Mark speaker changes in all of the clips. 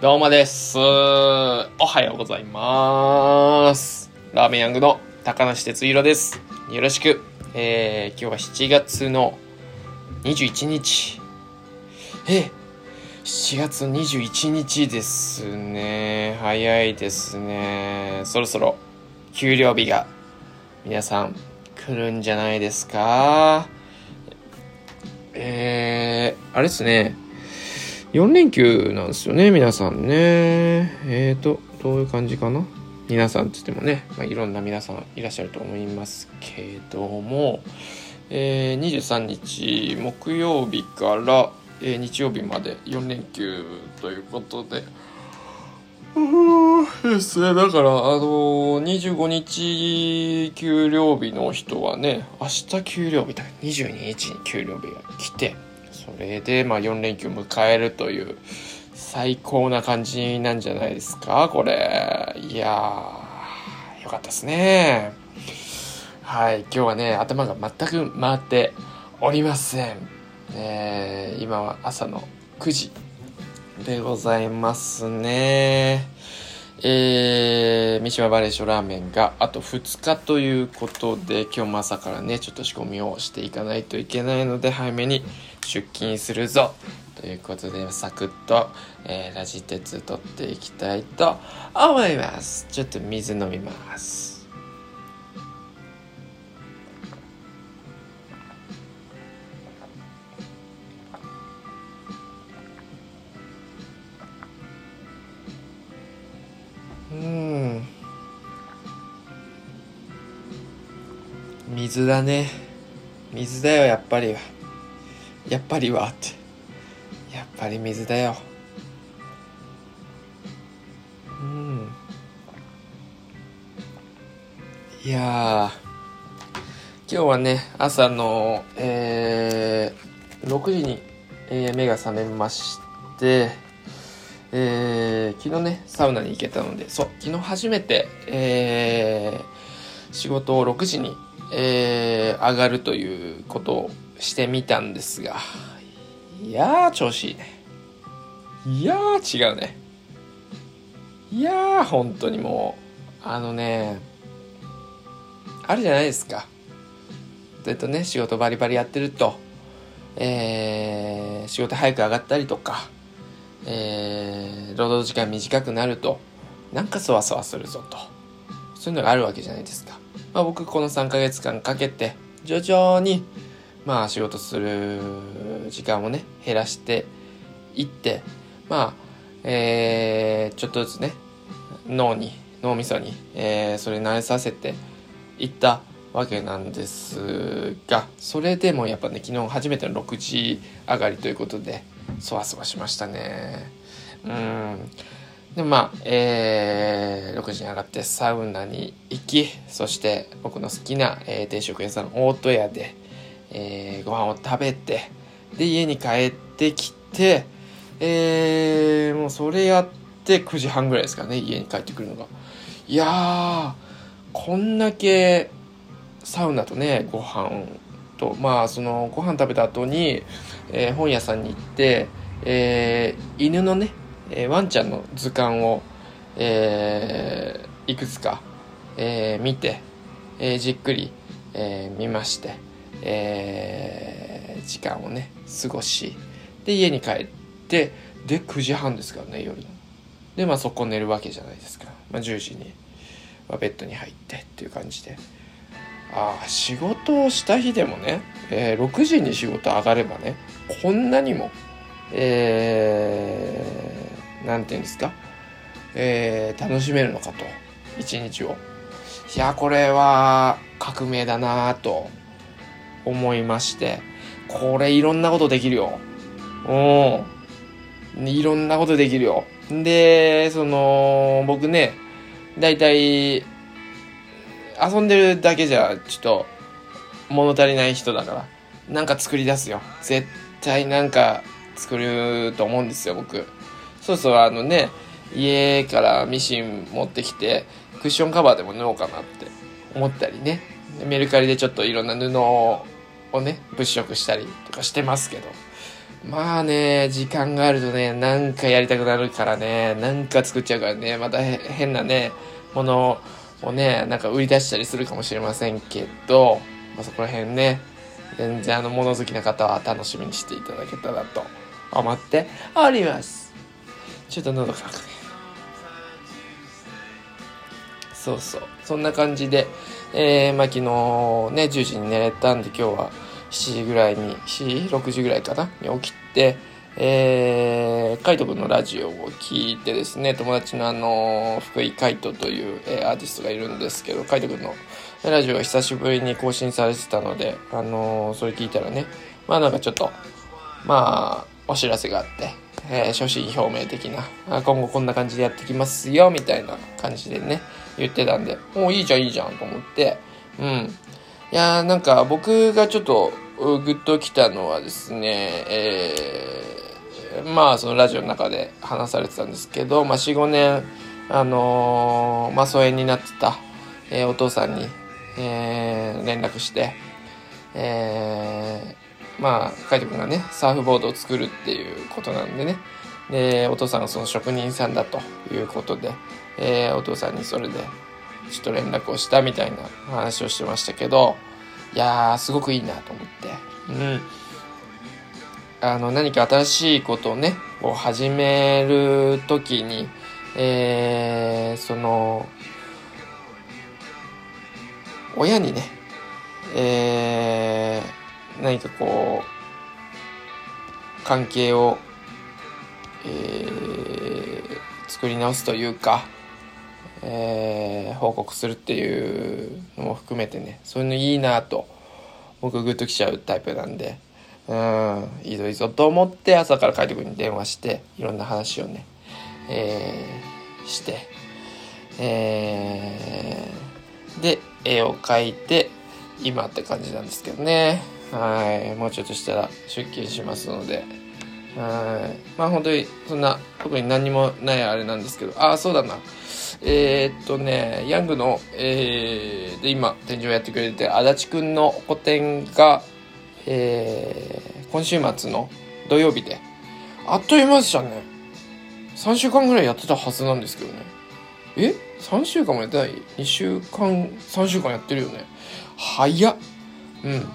Speaker 1: どうもです。おはようございます。ラーメンヤングの高梨哲弘です。よろしく。えー、今日は7月の21日。え、7月21日ですね。早いですね。そろそろ給料日が皆さん来るんじゃないですか。えー、あれですね。4連休なんですよね、皆さんね。えーと、どういう感じかな？皆さんって言ってもね、まあ、いろんな皆さんいらっしゃると思いますけども、えー、23日木曜日から、えー日曜日まで4連休ということで、うんですね、だから、あのー、25日給料日の人はね、明日給料日だ、22日に給料日が来て、それで、まあ、4連休迎えるという、最高な感じなんじゃないですか、これ。いやー、よかったですね。はい、今日はね、頭が全く回っておりません。えー今は朝の9時でございますね。えー、三島バレーショラーメンがあと2日ということで今日も朝からねちょっと仕込みをしていかないといけないので早めに出勤するぞ。ということでサクッと、えーラジ鉄取っていきたいと思います。ちょっと水飲みます。うん。水だね。水だよやっぱり。やっぱりはって。やっぱり水だよ。うん。いや今日はね朝のえー、6時に、えー目が覚めましてえー昨日ねサウナに行けたのでそう昨日初めて、えー仕事を6時に、えー上がるということをしてみたんですがいやー調子いいね。いやー違うね。いやー本当にもうあのねあるじゃないですか。ずっとね仕事バリバリやってると。えー仕事早く上がったりとかえー労働時間短くなるとなんかそわそわするぞと。そういうのがあるわけじゃないですか、まあ、僕この3ヶ月間かけて徐々にまあ仕事する時間をね減らしていってまあえーちょっとずつね脳に脳みそに、えーそれ慣れさせていったわけなんですがそれでもやっぱね昨日初めての6時上がりということでそわそわしましたね。うん。でまあ、えー6時に上がってサウナに行きそして僕の好きな、えー定食屋さん大戸屋で、えーご飯を食べてで家に帰ってきてえーもうそれやって9時半ぐらいですかね家に帰ってくるのが。いやーこんだけサウナとねご飯とまあそのご飯食べた後に、えー本屋さんに行って、えー犬のね、えーワンちゃんの図鑑を、えーいくつか、えー見て、えーじっくり、えー見まして、えー時間をね過ごしで家に帰ってで9時半ですからね夜の。でまあそこ寝るわけじゃないですか、まあ、10時にまあベッドに入ってっていう感じで。ああ仕事をした日でもね、えー6時に仕事上がればねこんなにもえー、なんていうんですか、えー楽しめるのかと一日を。いやこれは革命だなと。思いましてこれいろんなことできるよ。うん。いろんなことできるよ。でその僕ねだいたい遊んでるだけじゃちょっと物足りない人だからなんか作り出すよ。絶対なんか作ると思うんですよ僕。そうそうあのね家からミシン持ってきてクッションカバーでも縫おうかなって思ったりね。メルカリでちょっといろんな布ををね物色したりとかしてますけどまあね、時間があるとね、なんかやりたくなるからね、なんか作っちゃうからね、また変なね、ものをね、なんか売り出したりするかもしれませんけど、まあ、そこら辺ね、全然あの物好きな方は楽しみにしていただけたらと思っております。ちょっと喉乾くね。そうそう。そんな感じで、えー、まあ昨日ね、10時に寝れたんで今日は7時ぐらいに、7時 ?6 時ぐらいかなに起きて、えー、カイト君のラジオを聞いてですね、友達のあの、福井カイトという、えー、アーティストがいるんですけど、カイト君のラジオが久しぶりに更新されてたので、あのー、それ聞いたらね、まあなんかちょっと、まあ、お知らせがあって、えー、初心表明的な、今後こんな感じでやってきますよ、みたいな感じでね、言ってたんで、もういいじゃんいいじゃんと思って、うん。いやーなんか僕がちょっとグッときたのはですね、えー、まあそのラジオの中で話されてたんですけど、まあ4、5年、あのー、まあ疎遠になってた、えー、お父さんに、えー、連絡して、えー、まあ、カイト君がね、サーフボードを作るっていうことなんでね、で、お父さんがその職人さんだということで、えー、お父さんにそれで、ちょっと連絡をしたみたいな話をしてましたけど、いやー、すごくいいなと思って。うん。あの、何か新しいことをね、こう始めるときに、えー、その、親にね、えー、何かこう、関係を、えー、作り直すというか、えー、報告するっていうのも含めてねそういうのいいなと僕グッときちゃうタイプなんでうんいいぞいいぞと思って朝から海斗君に電話していろんな話をね、えー、して、えー、で絵を描いて今って感じなんですけどね。はいもうちょっとしたら出勤しますのではいまあ本当にそんな特に何もないあれなんですけどああそうだなえー、っとね、ヤングの、えー、で今、展示をやってくれて、足立くんの個展が、えー、今週末の土曜日で、あっという間でしたね。3週間ぐらいやってたはずなんですけどね。え ?3 週間もやってない ?2 週間、3週間やってるよね。早っ。うん。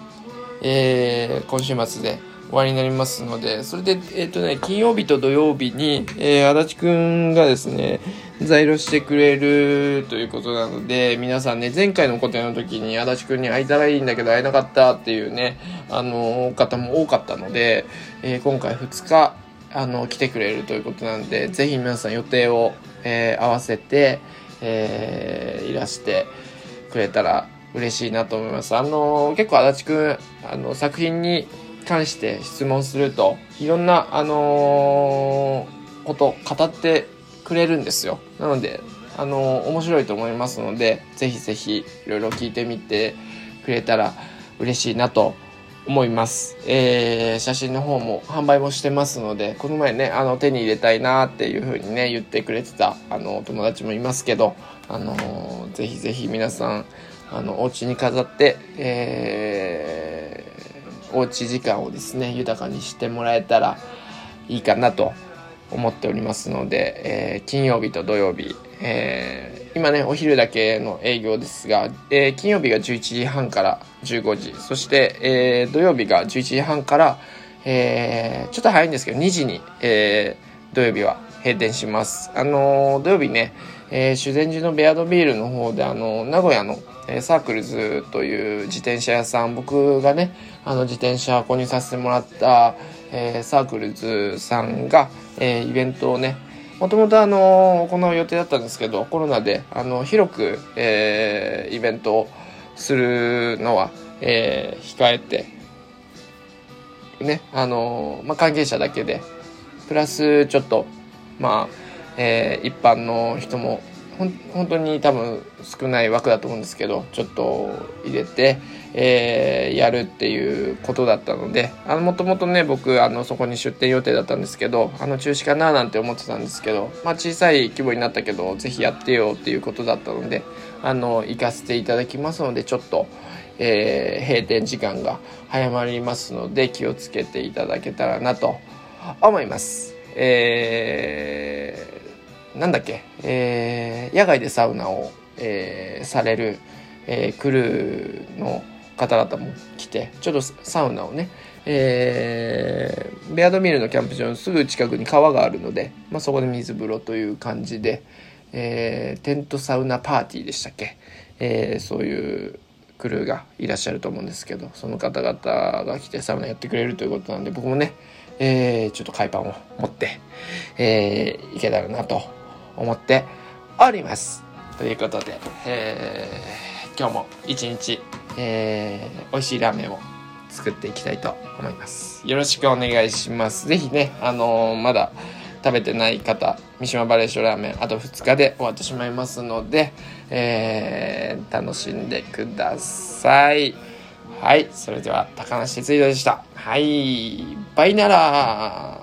Speaker 1: えー、今週末で終わりになりますので、それで、えっ、とね、金曜日と土曜日に、えー、足立くんがですね、在留してくれるということなので、皆さんね、前回の個展の時に足立くんに会えたらいいんだけど会えなかったっていうね、あの、方も多かったので、えー、今回2日、あの、来てくれるということなんで、ぜひ皆さん予定を、えー、合わせて、えー、いらしてくれたら嬉しいなと思います。あの、結構足立くん、あの、作品に関して質問すると、いろんな、あのこと、語ってくれるんですよ。なので、あの面白いと思いますので、ぜひぜひいろいろ聞いてみてくれたら嬉しいなと思います。えー、写真の方も販売もしてますので、この前ね、あの、手に入れたいなっていう風にね、言ってくれてた、あの、友達もいますけど、あのー、ぜひぜひ皆さん、あの、お家に飾って、えー、おうち時間をですね、豊かにしてもらえたらいいかなと思っておりますので、えー、金曜日と土曜日、えー、今ね、お昼だけの営業ですが、えー、金曜日が11時半から15時、そして、え土曜日が11時半から、えちょっと早いんですけど、2時に、え土曜日は閉店します。あの土曜日ね、え修善寺のベアードビールの方で、あの名古屋の、えサークルズという自転車屋さん、僕がね、あの自転車購入させてもらった、えー、サークルズさんが、え、イベントをね、もともとあの行う予定だったんですけど、コロナであの広く、え、イベントをするのは、え、控えて、ね、あのまあ、関係者だけで、プラスちょっと、まあ、えー、一般の人もほん本当に多分少ない枠だと思うんですけどちょっと入れて、えー、やるっていうことだったのであのもともとね僕あのそこに出店予定だったんですけどあの中止かななんて思ってたんですけど、まあ、小さい規模になったけどぜひやってよっていうことだったのであの行かせていただきますのでちょっと、えー、閉店時間が早まりますので気をつけていただけたらなと思います。えー、なんだっけ、えー、野外でサウナを、えー、される、えー、クルーの方々も来てちょっとサウナをねえー、ベアドミルのキャンプ場のすぐ近くに川があるので、まあ、そこで水風呂という感じで、えー、テントサウナパーティーでしたっけ、えー、そういうクルーがいらっしゃると思うんですけどその方々が来てサウナやってくれるということなんで僕もね、えー、ちょっと海パンを持って、えー、行けたらなと思っております。ということで、えー、今日も一日、えー、美味しいラーメンを作っていきたいと思います。よろしくお願いします。ぜひね、あのー、まだ食べてない方、三島バレーションラーメン、あと2日で終わってしまいますので、えー、楽しんでください。はい、それでは高梨哲弘でした。はい、バイなら